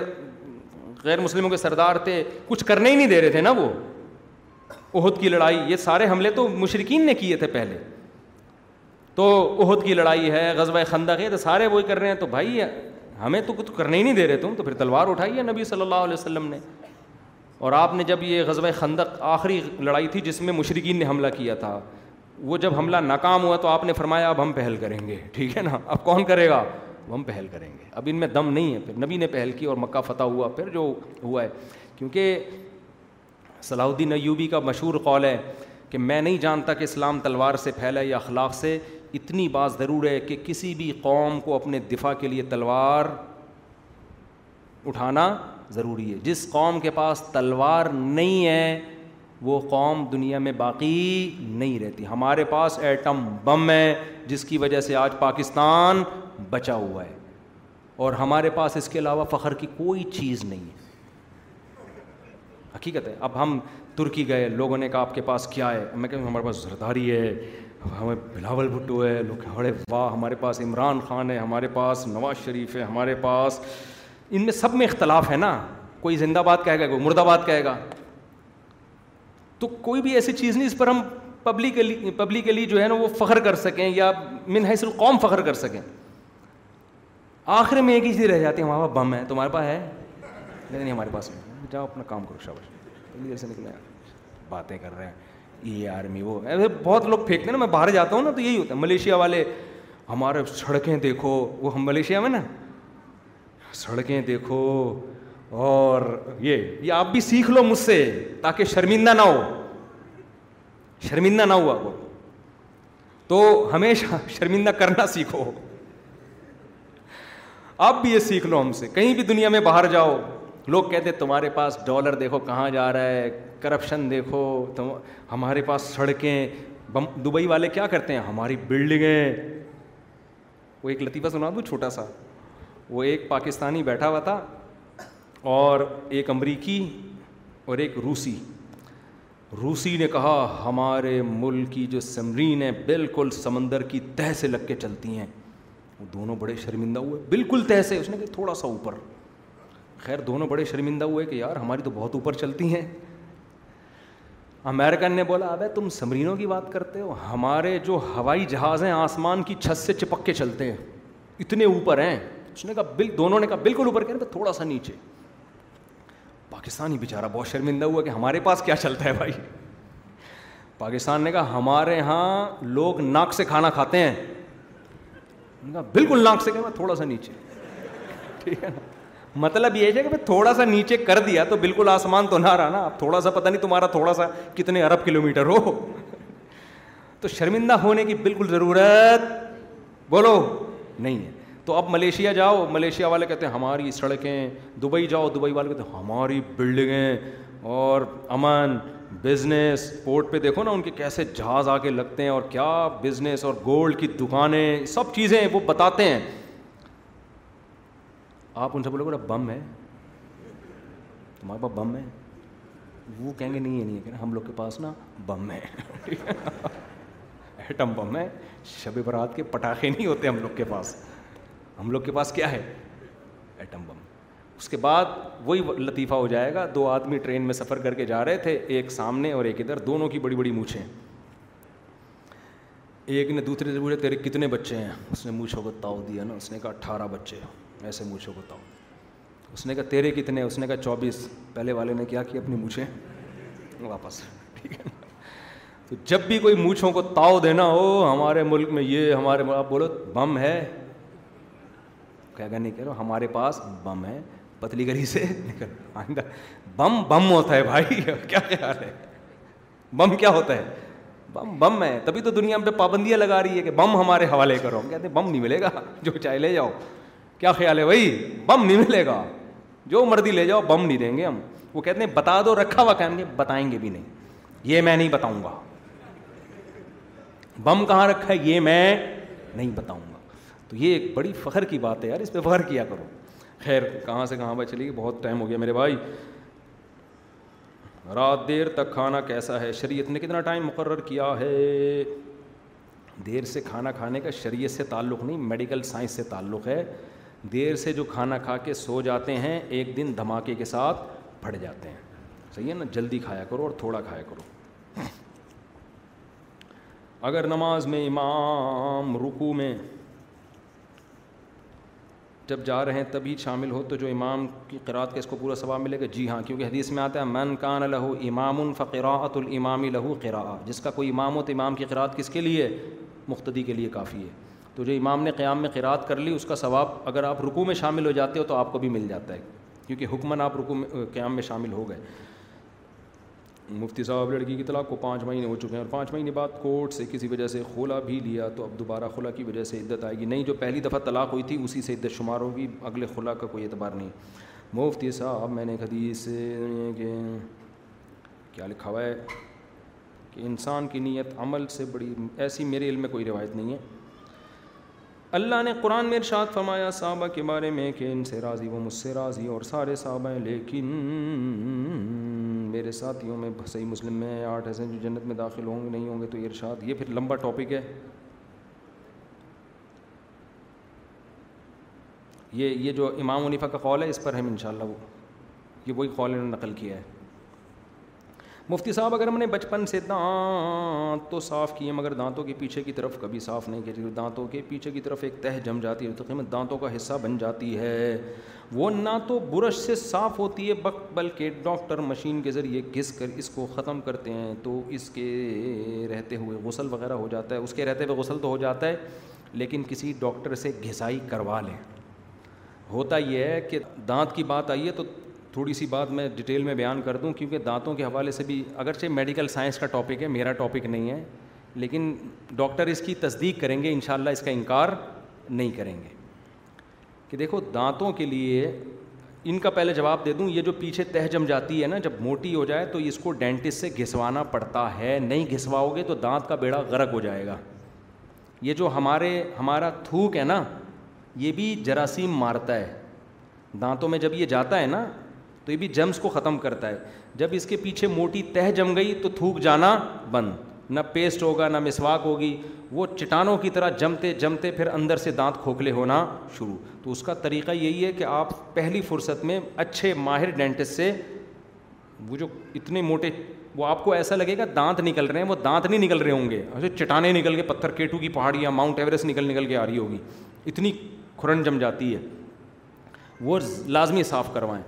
غیر مسلموں کے سردار تھے کچھ کرنے ہی نہیں دے رہے تھے نا وہ عہد کی لڑائی یہ سارے حملے تو مشرقین نے کیے تھے پہلے تو عہد کی لڑائی ہے غزوہ خندق ہے تو سارے وہی کر رہے ہیں تو بھائی ہمیں تو کچھ کرنے ہی نہیں دے رہے تم تو پھر تلوار اٹھائی ہے نبی صلی اللہ علیہ وسلم نے اور آپ نے جب یہ غزوہ خندق آخری لڑائی تھی جس میں مشرقین نے حملہ کیا تھا وہ جب حملہ ناکام ہوا تو آپ نے فرمایا اب ہم پہل کریں گے ٹھیک ہے نا اب کون کرے گا ہم پہل کریں گے اب ان میں دم نہیں ہے پھر نبی نے پہل کی اور مکہ فتح ہوا پھر جو ہوا ہے کیونکہ صلاح الدین ایوبی کا مشہور قول ہے کہ میں نہیں جانتا کہ اسلام تلوار سے پھیلے یا اخلاق سے اتنی بات ضرور ہے کہ کسی بھی قوم کو اپنے دفاع کے لیے تلوار اٹھانا ضروری ہے جس قوم کے پاس تلوار نہیں ہے وہ قوم دنیا میں باقی نہیں رہتی ہمارے پاس ایٹم بم ہے جس کی وجہ سے آج پاکستان بچا ہوا ہے اور ہمارے پاس اس کے علاوہ فخر کی کوئی چیز نہیں ہے حقیقت ہے اب ہم ترکی گئے لوگوں نے کہا آپ کے پاس کیا ہے میں کہوں ہمارے پاس زرداری ہے ہمیں بلاول بھٹو ہے لوگ اڑے واہ ہمارے پاس عمران خان ہے ہمارے پاس نواز شریف ہے ہمارے پاس ان میں سب میں اختلاف ہے نا کوئی زندہ باد کہے گا کوئی مرد آباد کہے گا تو کوئی بھی ایسی چیز نہیں اس پر ہم پبلکلی پبلکلی جو ہے نا وہ فخر کر سکیں یا منحص القوم فخر کر سکیں آخر میں ایک ہی چیز رہ جاتی ہے وہاں پہ بم ہے تمہارے پاس ہے نہیں ہمارے پاس جاؤ اپنا کام کرو جلدی سے نکلے باتیں کر رہے ہیں یہ آرمی وہ ایسے بہت لوگ پھینکتے ہیں نا میں باہر جاتا ہوں نا تو یہی ہوتا ہے ملیشیا والے ہمارے سڑکیں دیکھو وہ ہم ملیشیا میں نا سڑکیں دیکھو اور یہ یہ آپ بھی سیکھ لو مجھ سے تاکہ شرمندہ نہ ہو شرمندہ نہ ہو آپ کو تو ہمیشہ شرمندہ کرنا سیکھو آپ بھی یہ سیکھ لو ہم سے کہیں بھی دنیا میں باہر جاؤ لوگ کہتے تمہارے پاس ڈالر دیکھو کہاں جا رہا ہے کرپشن دیکھو تم ہمارے پاس سڑکیں دبئی والے کیا کرتے ہیں ہماری بلڈنگیں وہ ایک لطیفہ سنا دوں چھوٹا سا وہ ایک پاکستانی بیٹھا ہوا تھا اور ایک امریکی اور ایک روسی روسی نے کہا ہمارے ملک کی جو سمرین ہیں بالکل سمندر کی تہ سے لگ کے چلتی ہیں وہ دونوں بڑے شرمندہ ہوئے بالکل تہ سے اس نے کہا تھوڑا سا اوپر خیر دونوں بڑے شرمندہ ہوئے کہ یار ہماری تو بہت اوپر چلتی ہیں امریکن نے بولا ابے تم سمرینوں کی بات کرتے ہو ہمارے جو ہوائی جہاز ہیں آسمان کی چھت سے چپک کے چلتے ہیں اتنے اوپر ہیں اس نے کہا بل دونوں نے کہا بالکل اوپر کہہ رہے تھوڑا سا نیچے پاکستانی بیچارہ بہت شرمندہ ہوا کہ ہمارے پاس کیا چلتا ہے بھائی پاکستان نے کہا ہمارے یہاں لوگ ناک سے کھانا کھاتے ہیں بالکل ناک سے کہا نیچے ٹھیک ہے نا مطلب یہ ہے کہ تھوڑا سا نیچے کر دیا تو بالکل آسمان تو نہ رہا نا تھوڑا سا پتہ نہیں تمہارا تھوڑا سا کتنے ارب کلو میٹر ہو تو شرمندہ ہونے کی بالکل ضرورت بولو نہیں ہے تو اب ملیشیا جاؤ ملیشیا والے کہتے ہیں ہماری سڑکیں دبئی جاؤ دبئی والے کہتے ہیں ہماری بلڈنگیں اور امن بزنس پورٹ پہ دیکھو نا ان کے کیسے جہاز آ کے لگتے ہیں اور کیا بزنس اور گولڈ کی دکانیں سب چیزیں وہ بتاتے ہیں آپ ان سے بولو بولے بم ہے تمہارے پاس بم ہے وہ کہیں گے نہیں ہے ہم لوگ کے پاس نا بم ہے [LAUGHS] ایٹم بم ہے شب برات کے پٹاخے نہیں ہوتے ہم لوگ کے پاس ہم لوگ کے پاس کیا ہے ایٹم بم اس کے بعد وہی لطیفہ ہو جائے گا دو آدمی ٹرین میں سفر کر کے جا رہے تھے ایک سامنے اور ایک ادھر دونوں کی بڑی بڑی مونچھیں ایک نے دوسرے سے پوچھا تیرے کتنے بچے ہیں اس نے مونچھوں کو تاؤ دیا نا اس نے کہا اٹھارہ بچے ایسے مونچھوں کو تاؤ اس نے کہا تیرے کتنے اس نے کہا چوبیس پہلے والے نے کیا کیا اپنی مونچھیں واپس ٹھیک ہے تو جب بھی کوئی مونچھوں کو تاؤ دینا ہو ہمارے ملک میں یہ ہمارے آپ بولو بم ہے نہیں کہہ رہا ہمارے پاس بم ہے پتلی گلی سے نکل آئندہ بم بم ہوتا ہے بھائی کیا خیال ہے بم کیا ہوتا ہے بم بم ہے تبھی تو دنیا پہ پابندیاں لگا رہی ہے کہ بم ہمارے حوالے کرو کہتے ہیں بم نہیں ملے گا جو چاہے لے جاؤ کیا خیال ہے بھائی بم نہیں ملے گا جو مرضی لے جاؤ بم نہیں دیں گے ہم وہ کہتے ہیں بتا دو رکھا ہوا کہیں گے بتائیں گے بھی نہیں یہ میں نہیں بتاؤں گا بم کہاں رکھا ہے یہ میں نہیں بتاؤں گا تو یہ ایک بڑی فخر کی بات ہے یار اس پہ فخر کیا کرو خیر کہاں سے کہاں چلی گئی بہت ٹائم ہو گیا میرے بھائی رات دیر تک کھانا کیسا ہے شریعت نے کتنا ٹائم مقرر کیا ہے دیر سے کھانا کھانے کا شریعت سے تعلق نہیں میڈیکل سائنس سے تعلق ہے دیر سے جو کھانا کھا کے سو جاتے ہیں ایک دن دھماکے کے ساتھ پھٹ جاتے ہیں صحیح ہے نا جلدی کھایا کرو اور تھوڑا کھایا کرو اگر نماز میں امام رکو میں جب جا رہے ہیں تبھی شامل ہو تو جو امام کی قرآت کا اس کو پورا ثواب ملے گا جی ہاں کیونکہ حدیث میں آتا ہے من کان لہو امام الفقراۃ الامام لہو قرآ جس کا کوئی امام ہو تو امام کی قرآت کس کے لیے مختدی کے لیے کافی ہے تو جو امام نے قیام میں قرأت کر لی اس کا ثواب اگر آپ رکو میں شامل ہو جاتے ہو تو آپ کو بھی مل جاتا ہے کیونکہ حکمن آپ رکو قیام میں شامل ہو گئے مفتی صاحب لڑکی کی طلاق کو پانچ مہینے ہو چکے ہیں اور پانچ مہینے بعد کورٹ سے کسی وجہ سے خلا بھی لیا تو اب دوبارہ خلا کی وجہ سے عدت آئے گی نہیں جو پہلی دفعہ طلاق ہوئی تھی اسی سے عدت شمار ہوگی اگلے خلا کا کوئی اعتبار نہیں مفتی صاحب میں نے حدیث کہ کیا لکھا ہوا ہے کہ انسان کی نیت عمل سے بڑی ایسی میرے علم میں کوئی روایت نہیں ہے اللہ نے قرآن میں ارشاد فرمایا صحابہ کے بارے میں کہ ان سے راضی وہ مجھ سے راضی اور سارے صحابہ ہیں لیکن میرے ساتھیوں میں صحیح مسلم میں آٹھ ایسے جو جنت میں داخل ہوں گے نہیں ہوں گے تو ارشاد یہ پھر لمبا ٹاپک ہے یہ یہ جو امام عنیفہ کا قول ہے اس پر ہم انشاءاللہ وہ یہ وہی قول انہوں نے نقل کیا ہے مفتی صاحب اگر ہم نے بچپن سے دانت تو صاف کیے مگر دانتوں کے پیچھے کی طرف کبھی صاف نہیں کیے دانتوں کے پیچھے کی طرف ایک تہ جم جاتی ہے تو قیمت دانتوں کا حصہ بن جاتی ہے وہ نہ تو برش سے صاف ہوتی ہے بک بلکہ ڈاکٹر مشین کے ذریعے گھس کر اس کو ختم کرتے ہیں تو اس کے رہتے ہوئے غسل وغیرہ ہو جاتا ہے اس کے رہتے ہوئے غسل تو ہو جاتا ہے لیکن کسی ڈاکٹر سے گھسائی کروا لیں ہوتا یہ ہے کہ دانت کی بات آئی ہے تو تھوڑی سی بات میں ڈیٹیل میں بیان کر دوں کیونکہ دانتوں کے حوالے سے بھی اگرچہ میڈیکل سائنس کا ٹاپک ہے میرا ٹاپک نہیں ہے لیکن ڈاکٹر اس کی تصدیق کریں گے انشاءاللہ اس کا انکار نہیں کریں گے کہ دیکھو دانتوں کے لیے ان کا پہلے جواب دے دوں یہ جو پیچھے تہ جم جاتی ہے نا جب موٹی ہو جائے تو اس کو ڈینٹس سے گھسوانا پڑتا ہے نہیں گھسواؤ گے تو دانت کا بیڑا غرق ہو جائے گا یہ جو ہمارے ہمارا تھوک ہے نا یہ بھی جراثیم مارتا ہے دانتوں میں جب یہ جاتا ہے نا تو یہ بھی جمس کو ختم کرتا ہے جب اس کے پیچھے موٹی تہ جم گئی تو تھوک جانا بند نہ پیسٹ ہوگا نہ مسواک ہوگی وہ چٹانوں کی طرح جمتے جمتے پھر اندر سے دانت کھوکھلے ہونا شروع تو اس کا طریقہ یہی ہے کہ آپ پہلی فرصت میں اچھے ماہر ڈینٹس سے وہ جو اتنے موٹے وہ آپ کو ایسا لگے گا دانت نکل رہے ہیں وہ دانت نہیں نکل رہے ہوں گے اچھے چٹانیں نکل گئے پتھر کیٹو کی پہاڑیاں ماؤنٹ ایوریسٹ نکل نکل کے آ رہی ہوگی اتنی کھرن جم جاتی ہے وہ لازمی صاف کروائیں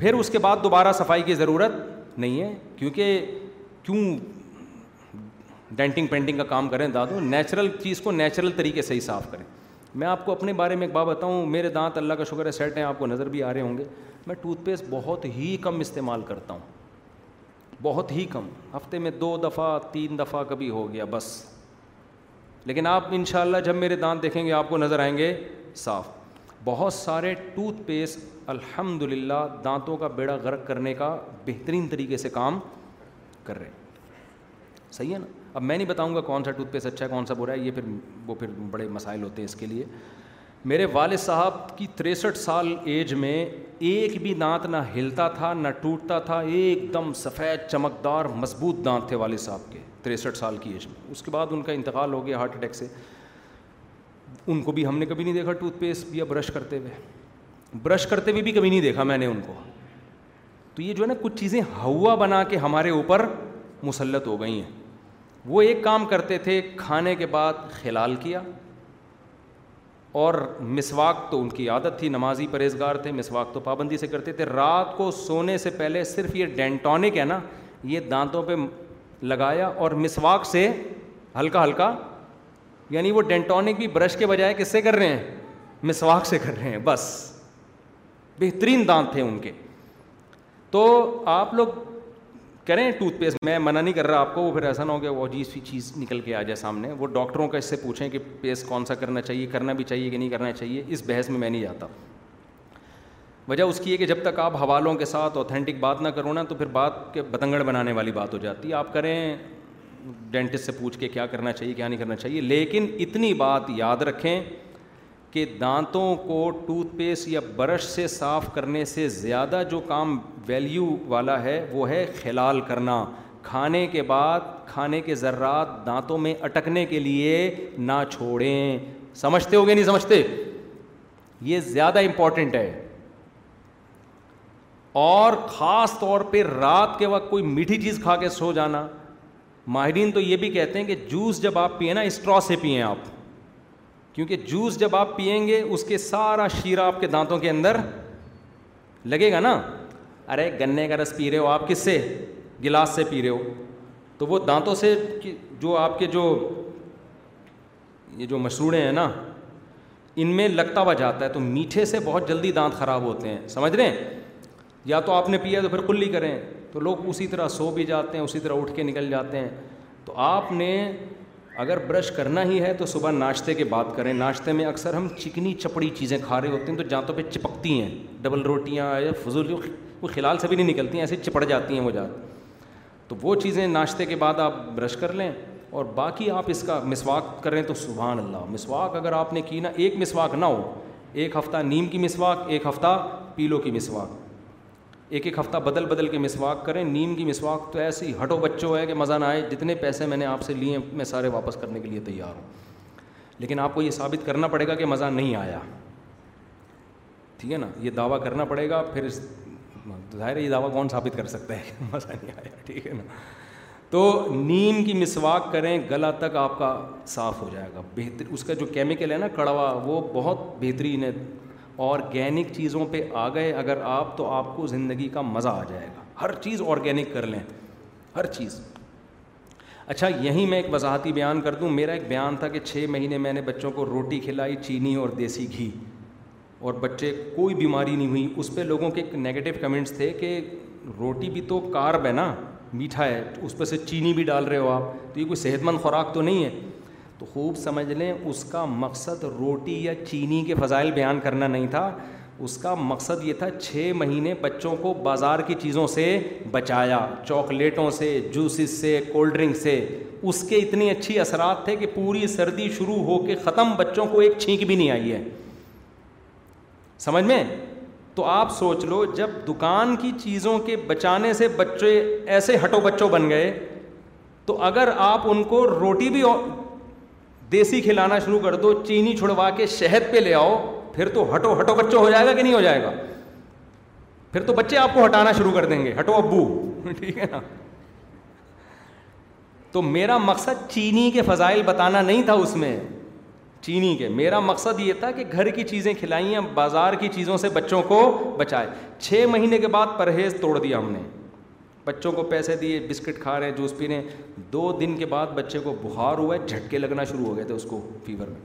پھر اس کے بعد دوبارہ صفائی کی ضرورت نہیں ہے کیونکہ کیوں ڈینٹنگ پینٹنگ کا کام کریں دادو نیچرل چیز کو نیچرل طریقے سے ہی صاف کریں میں آپ کو اپنے بارے میں ایک بات بتاؤں میرے دانت اللہ کا شکر ہے سیٹ ہیں آپ کو نظر بھی آ رہے ہوں گے میں ٹوتھ پیسٹ بہت ہی کم استعمال کرتا ہوں بہت ہی کم ہفتے میں دو دفعہ تین دفعہ کبھی ہو گیا بس لیکن آپ ان شاء اللہ جب میرے دانت دیکھیں گے آپ کو نظر آئیں گے صاف بہت سارے ٹوتھ پیسٹ الحمد للہ دانتوں کا بیڑا غرق کرنے کا بہترین طریقے سے کام کر رہے ہیں صحیح ہے نا اب میں نہیں بتاؤں گا کون سا ٹوتھ پیسٹ اچھا ہے کون سا برا ہے یہ پھر وہ پھر بڑے مسائل ہوتے ہیں اس کے لیے میرے والد صاحب کی تریسٹھ سال ایج میں ایک بھی دانت نہ ہلتا تھا نہ ٹوٹتا تھا ایک دم سفید چمکدار مضبوط دانت تھے والد صاحب کے تریسٹھ سال کی ایج میں اس کے بعد ان کا انتقال ہو گیا ہارٹ اٹیک سے ان کو بھی ہم نے کبھی نہیں دیکھا ٹوتھ پیسٹ یا برش کرتے ہوئے برش کرتے ہوئے بھی کبھی نہیں دیکھا میں نے ان کو تو یہ جو ہے نا کچھ چیزیں ہوا بنا کے ہمارے اوپر مسلط ہو گئی ہیں وہ ایک کام کرتے تھے کھانے کے بعد کھلال کیا اور مسواک تو ان کی عادت تھی نمازی پرہیزگار تھے مسواک تو پابندی سے کرتے تھے رات کو سونے سے پہلے صرف یہ ڈینٹونک ہے نا یہ دانتوں پہ لگایا اور مسواک سے ہلکا ہلکا یعنی وہ ڈینٹونک بھی برش کے بجائے کس سے کر رہے ہیں مسواک سے کر رہے ہیں بس بہترین دانت تھے ان کے تو آپ لوگ کریں ٹوتھ پیسٹ میں منع نہیں کر رہا آپ کو وہ پھر ایسا نہ ہو کہ وہ سی چیز نکل کے آ جائے سامنے وہ ڈاکٹروں کا اس سے پوچھیں کہ پیسٹ کون سا کرنا چاہیے کرنا بھی چاہیے کہ نہیں کرنا چاہیے اس بحث میں میں نہیں جاتا وجہ اس کی ہے کہ جب تک آپ حوالوں کے ساتھ اوتھینٹک بات نہ کرو نا تو پھر بات کے بتنگڑ بنانے والی بات ہو جاتی ہے آپ کریں ڈینٹسٹ سے پوچھ کے کیا کرنا چاہیے کیا نہیں کرنا چاہیے لیکن اتنی بات یاد رکھیں کہ دانتوں کو ٹوتھ پیسٹ یا برش سے صاف کرنے سے زیادہ جو کام ویلیو والا ہے وہ ہے خلال کرنا کھانے کے بعد کھانے کے ذرات دانتوں میں اٹکنے کے لیے نہ چھوڑیں سمجھتے ہو گے نہیں سمجھتے یہ زیادہ امپورٹنٹ ہے اور خاص طور پہ رات کے وقت کوئی میٹھی چیز کھا کے سو جانا ماہرین تو یہ بھی کہتے ہیں کہ جوس جب آپ پیئیں نا اسٹرا سے پئیں آپ کیونکہ جوس جب آپ پئیں گے اس کے سارا شیرہ آپ کے دانتوں کے اندر لگے گا نا ارے گنے کا رس پی رہے ہو آپ کس سے گلاس سے پی رہے ہو تو وہ دانتوں سے جو آپ کے جو یہ جو مشروڑیں ہیں نا ان میں لگتا ہوا جاتا ہے تو میٹھے سے بہت جلدی دانت خراب ہوتے ہیں سمجھ رہے ہیں یا تو آپ نے پیا تو پھر کلی کریں تو لوگ اسی طرح سو بھی جاتے ہیں اسی طرح اٹھ کے نکل جاتے ہیں تو آپ نے اگر برش کرنا ہی ہے تو صبح ناشتے کے بعد کریں ناشتے میں اکثر ہم چکنی چپڑی چیزیں کھا رہے ہوتے ہیں تو جانتوں پہ چپکتی ہیں ڈبل روٹیاں یا فضول وہ خلال سے بھی نہیں نکلتی ہیں ایسے چپڑ جاتی ہیں وہ جات تو وہ چیزیں ناشتے کے بعد آپ برش کر لیں اور باقی آپ اس کا مسواک کریں تو سبحان اللہ مسواک اگر آپ نے کی نا ایک مسواک نہ ہو ایک ہفتہ نیم کی مسواک ایک ہفتہ پیلو کی مسواک ایک ایک ہفتہ بدل بدل کے مسواک کریں نیم کی مسواک تو ایسے ہی ہٹو بچوں ہے کہ مزہ نہ آئے جتنے پیسے میں نے آپ سے لیے میں سارے واپس کرنے کے لیے تیار ہوں لیکن آپ کو یہ ثابت کرنا پڑے گا کہ مزہ نہیں آیا ٹھیک ہے نا یہ دعویٰ کرنا پڑے گا پھر ظاہر ہے یہ دعویٰ کون ثابت کر سکتا ہے مزہ نہیں آیا ٹھیک ہے نا تو نیم کی مسواک کریں گلا تک آپ کا صاف ہو جائے گا بہتر اس کا جو کیمیکل ہے نا کڑوا وہ بہت بہترین ہے آرگینک چیزوں پہ آ گئے اگر آپ تو آپ کو زندگی کا مزہ آ جائے گا ہر چیز آرگینک کر لیں ہر چیز اچھا یہیں میں ایک وضاحتی بیان کر دوں میرا ایک بیان تھا کہ چھ مہینے میں نے بچوں کو روٹی کھلائی چینی اور دیسی گھی اور بچے کوئی بیماری نہیں ہوئی اس پہ لوگوں کے نگیٹو کمنٹس تھے کہ روٹی بھی تو کارب ہے نا میٹھا ہے اس پہ سے چینی بھی ڈال رہے ہو آپ تو یہ کوئی صحت مند خوراک تو نہیں ہے تو خوب سمجھ لیں اس کا مقصد روٹی یا چینی کے فضائل بیان کرنا نہیں تھا اس کا مقصد یہ تھا چھ مہینے بچوں کو بازار کی چیزوں سے بچایا چاکلیٹوں سے جوسز سے کولڈ ڈرنک سے اس کے اتنے اچھی اثرات تھے کہ پوری سردی شروع ہو کے ختم بچوں کو ایک چھینک بھی نہیں آئی ہے سمجھ میں تو آپ سوچ لو جب دکان کی چیزوں کے بچانے سے بچے ایسے ہٹو بچوں بن گئے تو اگر آپ ان کو روٹی بھی دیسی کھلانا شروع کر دو چینی چھڑوا کے شہد پہ لے آؤ پھر تو ہٹو ہٹو بچہ ہو جائے گا کہ نہیں ہو جائے گا پھر تو بچے آپ کو ہٹانا شروع کر دیں گے ہٹو ابو [LAUGHS] ٹھیک ہے نا تو میرا مقصد چینی کے فضائل بتانا نہیں تھا اس میں چینی کے میرا مقصد یہ تھا کہ گھر کی چیزیں کھلائیں بازار کی چیزوں سے بچوں کو بچائے چھ مہینے کے بعد پرہیز توڑ دیا ہم نے بچوں کو پیسے دیے بسکٹ کھا رہے ہیں جوس پی رہے ہیں دو دن کے بعد بچے کو بخار ہوا ہے جھٹکے لگنا شروع ہو گئے تھے اس کو فیور میں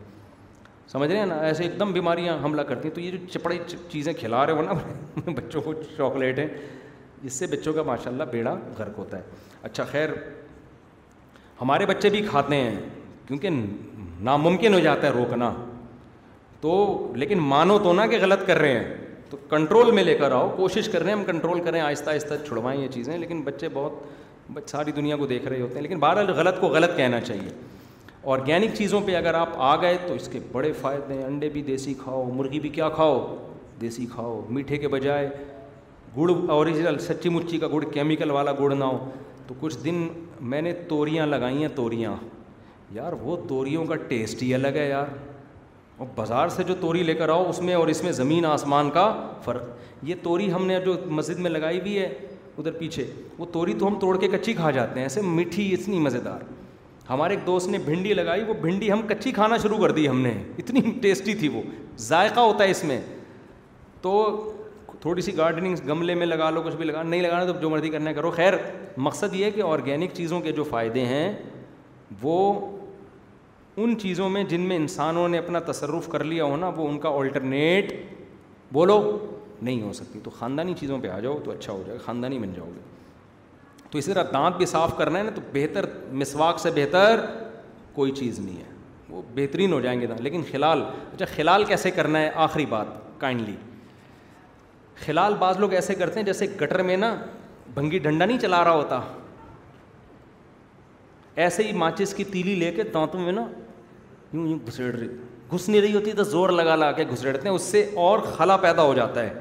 سمجھ رہے ہیں نا ایسے ایک دم بیماریاں حملہ کرتی ہیں تو یہ جو چپڑی چیزیں کھلا رہے ہو نا [LAUGHS] بچوں کو چاکلیٹ ہیں اس سے بچوں کا ماشاء اللہ بیڑا غرق ہوتا ہے اچھا خیر ہمارے بچے بھی کھاتے ہیں کیونکہ ناممکن ہو جاتا ہے روکنا تو لیکن مانو تو نا کہ غلط کر رہے ہیں تو کنٹرول میں لے کر آؤ کوشش کر رہے ہیں ہم کنٹرول کریں آہستہ آہستہ چھڑوائیں یہ چیزیں لیکن بچے بہت ساری دنیا کو دیکھ رہے ہوتے ہیں لیکن بہرحال غلط کو غلط کہنا چاہیے آرگینک چیزوں پہ اگر آپ آ گئے تو اس کے بڑے فائدے ہیں انڈے بھی دیسی کھاؤ مرغی بھی کیا کھاؤ دیسی کھاؤ میٹھے کے بجائے گڑ اوریجنل سچی مچی کا گڑ کیمیکل والا گڑ نہ ہو تو کچھ دن میں نے توریاں لگائی ہیں توریاں یار وہ توریوں کا ٹیسٹ ہی الگ ہے یار اور بازار سے جو توری لے کر آؤ اس میں اور اس میں زمین آسمان کا فرق یہ توری ہم نے جو مسجد میں لگائی بھی ہے ادھر پیچھے وہ توری تو ہم توڑ کے کچی کھا جاتے ہیں ایسے میٹھی اتنی مزیدار ہمارے ایک دوست نے بھنڈی لگائی وہ بھنڈی ہم کچی کھانا شروع کر دی ہم نے اتنی ٹیسٹی تھی وہ ذائقہ ہوتا ہے اس میں تو تھوڑی سی گارڈننگ گملے میں لگا لو کچھ بھی لگا نہیں لگانا تو جو مرضی کرنا کرو خیر مقصد یہ ہے کہ آرگینک چیزوں کے جو فائدے ہیں وہ ان چیزوں میں جن میں انسانوں نے اپنا تصرف کر لیا ہونا وہ ان کا آلٹرنیٹ بولو نہیں ہو سکتی تو خاندانی چیزوں پہ آ جاؤ تو اچھا ہو جائے گا خاندانی بن جاؤ گے تو اسی طرح دانت بھی صاف کرنا ہے نا تو بہتر مسواک سے بہتر کوئی چیز نہیں ہے وہ بہترین ہو جائیں گے دانت لیکن خلال اچھا خلال کیسے کرنا ہے آخری بات کائنڈلی خلال بعض لوگ ایسے کرتے ہیں جیسے گٹر میں نا بھنگی ڈنڈا نہیں چلا رہا ہوتا ایسے ہی ماچس کی تیلی لے کے دانتوں میں نا یوں یوں گھسڑ رہی گھس نہیں رہی ہوتی تو زور لگا لگا کے گھسڑتے ہیں اس سے اور خلا پیدا ہو جاتا ہے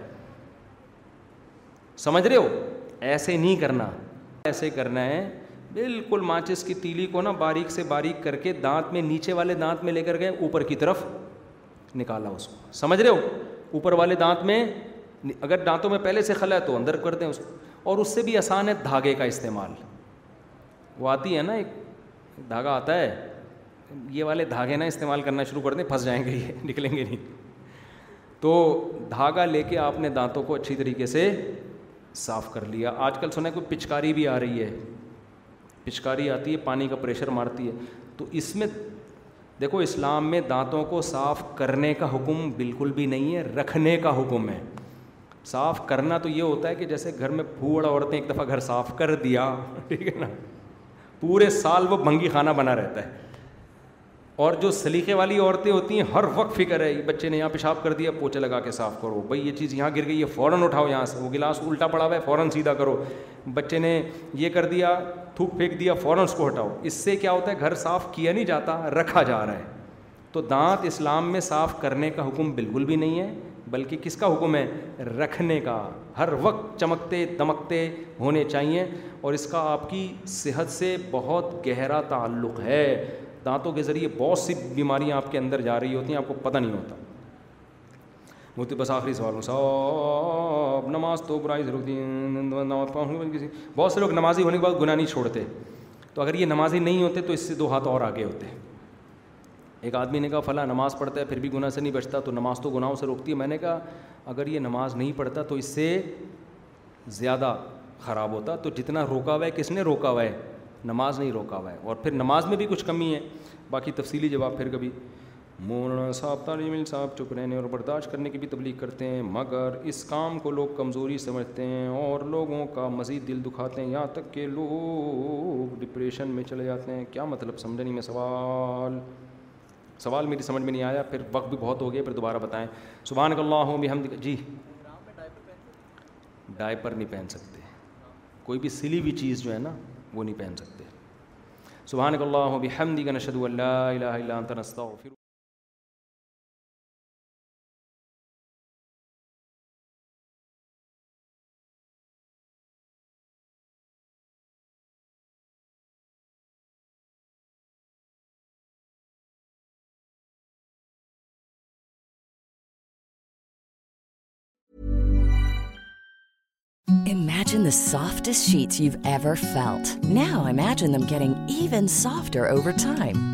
سمجھ رہے ہو ایسے نہیں کرنا ایسے کرنا ہے بالکل ماچس کی تیلی کو نا باریک سے باریک کر کے دانت میں نیچے والے دانت میں لے کر گئے اوپر کی طرف نکالا اس کو سمجھ رہے ہو اوپر والے دانت میں اگر دانتوں میں پہلے سے خلا ہے تو اندر کر دیں اس کو اور اس سے بھی آسان ہے دھاگے کا استعمال وہ آتی ہے نا ایک دھاگا آتا ہے یہ والے دھاگے نہ استعمال کرنا شروع کر دیں پھنس جائیں گے یہ نکلیں گے نہیں تو دھاگا لے کے آپ نے دانتوں کو اچھی طریقے سے صاف کر لیا آج کل سنیں کوئی پچکاری بھی آ رہی ہے پچکاری آتی ہے پانی کا پریشر مارتی ہے تو اس میں دیکھو اسلام میں دانتوں کو صاف کرنے کا حکم بالکل بھی نہیں ہے رکھنے کا حکم ہے صاف کرنا تو یہ ہوتا ہے کہ جیسے گھر میں پھوڑا عورتیں ایک دفعہ گھر صاف کر دیا ٹھیک ہے نا پورے سال وہ بھنگی خانہ بنا رہتا ہے اور جو سلیقے والی عورتیں ہوتی ہیں ہر وقت فکر ہے بچے نے یہاں پیشاب کر دیا پوچھے لگا کے صاف کرو بھائی یہ چیز یہاں گر گئی ہے فوراً اٹھاؤ یہاں سے وہ گلاس الٹا پڑا ہوا ہے فوراً سیدھا کرو بچے نے یہ کر دیا تھوک پھینک دیا فوراً اس کو ہٹاؤ اس سے کیا ہوتا ہے گھر صاف کیا نہیں جاتا رکھا جا رہا ہے تو دانت اسلام میں صاف کرنے کا حکم بالکل بھی نہیں ہے بلکہ کس کا حکم ہے رکھنے کا ہر وقت چمکتے دمکتے ہونے چاہیے اور اس کا آپ کی صحت سے بہت گہرا تعلق ہے دانتوں کے ذریعے بہت سی بیماریاں آپ کے اندر جا رہی ہوتی ہیں آپ کو پتہ نہیں ہوتا وہ تو بس آخری سوال ہوں صاحب نماز تو برائی کسی بہت سے لوگ نمازی ہونے کے بعد گناہ نہیں چھوڑتے تو اگر یہ نمازی نہیں ہوتے تو اس سے دو ہاتھ اور آگے ہوتے ایک آدمی نے کہا فلاں نماز پڑھتا ہے پھر بھی گناہ سے نہیں بچتا تو نماز تو گناہوں سے روکتی ہے میں نے کہا اگر یہ نماز نہیں پڑھتا تو اس سے زیادہ خراب ہوتا تو جتنا روکا ہوا ہے کس نے روکا ہوا ہے نماز نہیں روکا ہوا ہے اور پھر نماز میں بھی کچھ کمی ہے باقی تفصیلی جواب پھر کبھی مولانا صاحب تعلیم صاحب چپ رہنے اور برداشت کرنے کی بھی تبلیغ کرتے ہیں مگر اس کام کو لوگ کمزوری سمجھتے ہیں اور لوگوں کا مزید دل دکھاتے ہیں یہاں تک کہ لوگ ڈپریشن میں چلے جاتے ہیں کیا مطلب سمجھنے میں سوال سوال میری سمجھ میں نہیں آیا پھر وقت بھی بہت ہو گیا پھر دوبارہ بتائیں سبحان اللہ ہوں بھی ہم جی ڈائپر نہیں پہن سکتے کوئی بھی سلی ہوئی چیز جو ہے نا وہ نہیں پہن سکتے سبحان کو اللہ کا نشد اللہ انت ترستہ soft sheet felt no I'm دم کی softer over try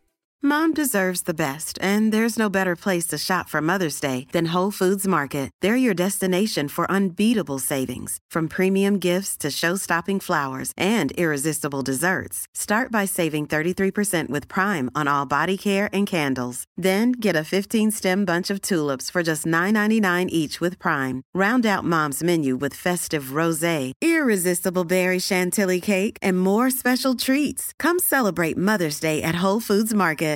Deserves best and there is no better place to shop mother's day then then foods market there your for for saving prime prime thirty three get bunch off just nine round moms menu roses more special treats come mother's day at you foods market